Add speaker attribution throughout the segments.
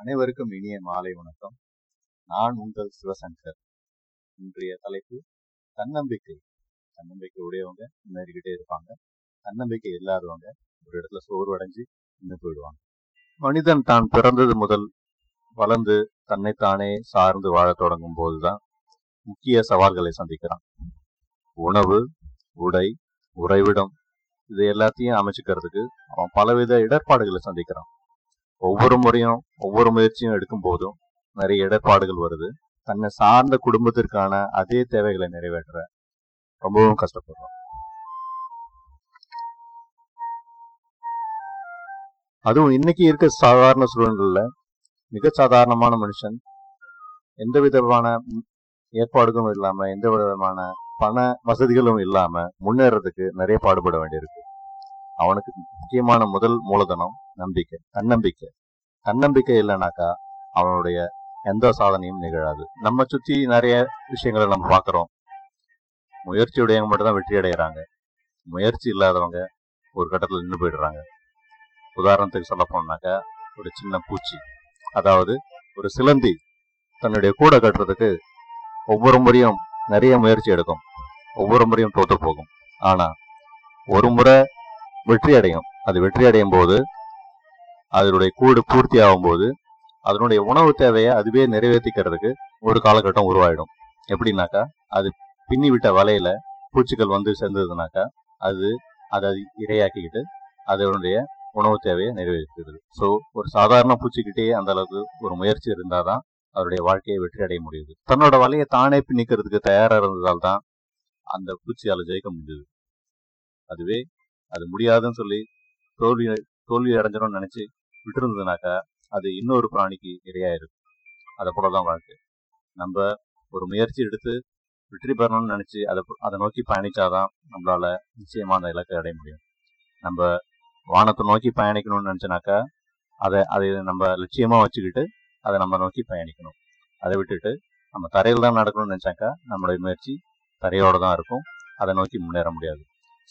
Speaker 1: அனைவருக்கும் இனிய மாலை வணக்கம். நான் உங்கள் சிவசங்கர். இன்றைய தலைப்பு தன்னம்பிக்கை. தன்னம்பிக்கை உடையவங்க முன்னேறிக்கிட்டே இருப்பாங்க. தன்னம்பிக்கை இல்லாதவங்க ஒரு இடத்துல சோர்வடைஞ்சு நின்று போயிடுவாங்க. மனிதன் தான் பிறந்தது முதல் வளர்ந்து தன்னைத்தானே சார்ந்து வாழத் தொடங்கும் போதுதான் முக்கிய சவால்களை சந்திக்கிறான். உணவு உடை உறைவிடம் இது எல்லாத்தையும் அமைச்சுக்கிறதுக்கு அவன் பலவித இடர்பாடுகளை சந்திக்கிறான். ஒவ்வொரு முறையும் ஒவ்வொரு முயற்சியும் எடுக்கும் போதும் நிறைய இடர்பாடுகள் வருது. தன்னை சார்ந்த குடும்பத்திற்கான அதே தேவைகளை நிறைவேற்ற ரொம்பவும் கஷ்டப்படுறோம். அதுவும் இன்னைக்கு இருக்க சாதாரண சூழல்கள்ல மிக சாதாரணமான மனுஷன் எந்த விதமான ஏற்பாடுகளும் இல்லாமல் எந்த விதமான பண வசதிகளும் இல்லாமல் முன்னேறதுக்கு நிறைய பாடுபட வேண்டியிருக்கு. அவனுக்கு முக்கியமான முதல் மூலதனம் நம்பிக்கை தன்னம்பிக்கை. தன்னம்பிக்கை இல்லைனாக்கா அவனுடைய எந்த சாதனையும் நிகழாது. நம்ம சுத்தி நிறைய விஷயங்களை நம்ம பார்க்குறோம். முயற்சியுடையவங்க மட்டும்தான் வெற்றி அடைகிறாங்க முயற்சி இல்லாதவங்க ஒரு கட்டத்தில் நின்று போயிடுறாங்க. உதாரணத்துக்கு சொல்ல போனாக்கா ஒரு சின்ன பூச்சி. அதாவது ஒரு சிலந்தி தன்னுடைய கூடை கட்டுறதுக்கு ஒவ்வொரு முறையும் நிறைய முயற்சி எடுக்கும். ஒவ்வொரு முறையும் தோற்று போகும். ஆனால் ஒரு முறை வெற்றி அடையும் அது வெற்றி அடையும் போது அதனுடைய கூடு பூர்த்தி ஆகும் போது அதனுடைய உணவு தேவையை அதுவே நிறைவேற்றிக்கிறதுக்கு ஒரு காலகட்டம் உருவாயிடும். எப்படின்னாக்கா அது பின்னி விட்ட வலையில பூச்சிகள் வந்து சேர்ந்ததுனாக்கா அது அதை இரையாக்கிக்கிட்டு அதனுடைய உணவு தேவையை நிறைவேற்றுகிறது. ஸோ ஒரு சாதாரண பூச்சிக்கிட்டேயே அந்த அளவுக்கு ஒரு முயற்சி இருந்தால் தான் அவருடைய வாழ்க்கையை வெற்றி அடைய முடியுது. தன்னோட வலையை தானே பின்னிக்கிறதுக்கு தயாராக இருந்ததால் தான் அந்த பூச்சியால் ஜெயிக்க முடிஞ்சது. அதுவே அது முடியாதுன்னு சொல்லி தோல்வி தோல்வி அடைஞ்சிடும்னு நினச்சி விட்டுருந்ததுனாக்கா அது இன்னொரு பிராணிக்கு இடையாயிருக்கும் அதை போல தான் வாழ்க்கை. நம்ம ஒரு முயற்சி எடுத்து வெற்றி பெறணும்னு நினச்சி அதை அதை நோக்கி பயணிச்சாதான் நம்மளால் நிச்சயமாக அந்த இலக்கை அடைய முடியும். நம்ம வானத்தை நோக்கி பயணிக்கணும்னு நினச்சினாக்கா அதை அதை நம்ம லட்சியமாக வச்சுக்கிட்டு அதை நம்ம நோக்கி பயணிக்கணும். அதை விட்டுட்டு நம்ம தரையில் தான் நடக்கணும்னு நினச்சாக்கா நம்மளுடைய முயற்சி தரையோடு தான் இருக்கும். அதை நோக்கி முன்னேற முடியாது.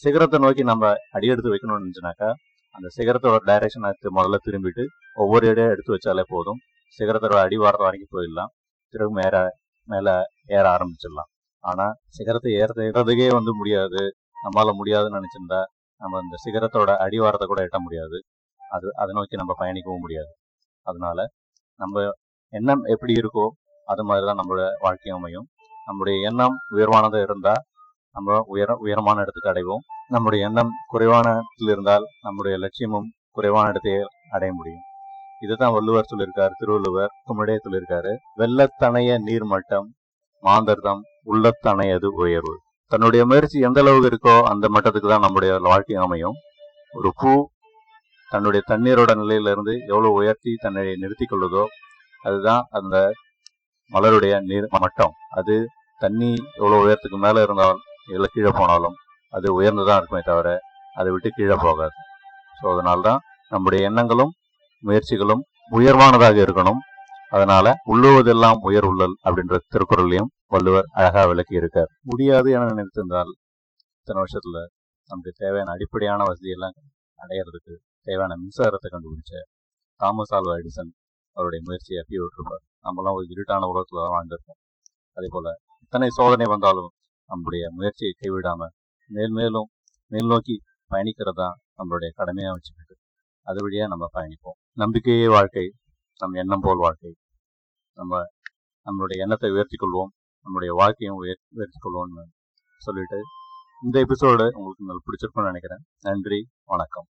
Speaker 1: சிகரத்தை நோக்கி நம்ம அடியெடுத்து வைக்கணும்னு நினச்சினாக்கா அந்த சிகரத்தோட டைரக்ஷன் முதல்ல திரும்பிட்டு ஒவ்வொரு இடையே எடுத்து வச்சாலே போதும். சிகரத்தோட அடிவாரத்தை வரைக்கும் போயிடலாம். திரும்ப மேல மேலே ஏற ஆரம்பிச்சிடலாம். ஆனால் சிகரத்தை ஏறது ஏறதுக்கே வந்து முடியாது. நம்மளால் முடியாதுன்னு நினச்சிருந்தா நம்ம இந்த சிகரத்தோட அடிவாரத்தை கூட எட்ட முடியாது. அது அதை நோக்கி நம்ம பயணிக்கவும் முடியாது. அதனால நம்ம எண்ணம் எப்படி இருக்கோ அது மாதிரி தான் நம்மளோட வாழ்க்கை அமையும். நம்முடைய எண்ணம் உயர்வானதாக இருந்தால் நம்ம உயர உயரமான இடத்துக்கு அடைவோம். நம்முடைய எண்ணம் குறைவானத்தில் இருந்தால் நம்முடைய லட்சியமும் குறைவான இடத்தையே அடைய முடியும். இதுதான் வள்ளுவர் சொல்லியிருக்காரு திருவள்ளுவர் குமிடையே சொல்லியிருக்காரு. வெள்ளத்தணைய நீர்மட்டம் மாந்தர்தம் உள்ளத்தணையது உயர்வு. தன்னுடைய முயற்சி எந்த அளவுக்கு இருக்கோ அந்த மட்டத்துக்கு தான் நம்முடைய வாழ்க்கை அமையும். ஒரு பூ தன்னுடைய தண்ணீரோட நிலையிலிருந்து எவ்வளவு உயர்த்தி தன்னை நிறுத்தி கொள்ளுதோ அதுதான் அந்த மலருடைய நீர் மட்டம் அது தண்ணி எவ்வளவு உயரத்துக்கு மேல இருந்தால் இல்லை கீழே போனாலும் அது உயர்ந்துதான் இருக்குமே தவிர அதை விட்டு கீழே போகாது. ஸோ அதனால்தான் நம்முடைய எண்ணங்களும் முயற்சிகளும் உயர்வானதாக இருக்கணும். அதனால உள்ளுவதெல்லாம் உயர் உள்ளல் அப்படின்ற திருக்குறளையும் வள்ளுவர் அழகா விளக்கி இருக்கார். முடியாது என நினைத்திருந்தால் இத்தனை வருஷத்துல நமக்கு தேவையான அடிப்படையான வசதியெல்லாம் அடையிறதுக்கு தேவையான மின்சாரத்தை கண்டுபிடிச்ச தாமஸ் ஆல்வா எடிசன் அவருடைய முயற்சியை அப்பி விட்டுருப்பார். நம்மளாம் ஒரு இருட்டான உலகத்துல தான் வாழ்ந்திருக்கோம். அதே போல இத்தனை சோதனை வந்தாலும் நம்முடைய முயற்சியை கைவிடாமல் மேல் மேலும் மேல் நோக்கி பயணிக்கிறதா நம்மளுடைய கடமையாக வச்சுக்கிட்டு அது வழியாக நம்ம பயணிப்போம். நம்பிக்கையே வாழ்க்கை நம் எண்ணம் போல் வாழ்க்கை. நம்ம நம்மளுடைய எண்ணத்தை உயர்த்தி கொள்வோம். நம்மளுடைய வாழ்க்கையும் உயர் உயர்த்தி கொள்வோம்னு சொல்லிட்டு இந்த எபிசோடு உங்களுக்கு பிடிச்சிருக்கும்னு நினைக்கிறேன். நன்றி வணக்கம்.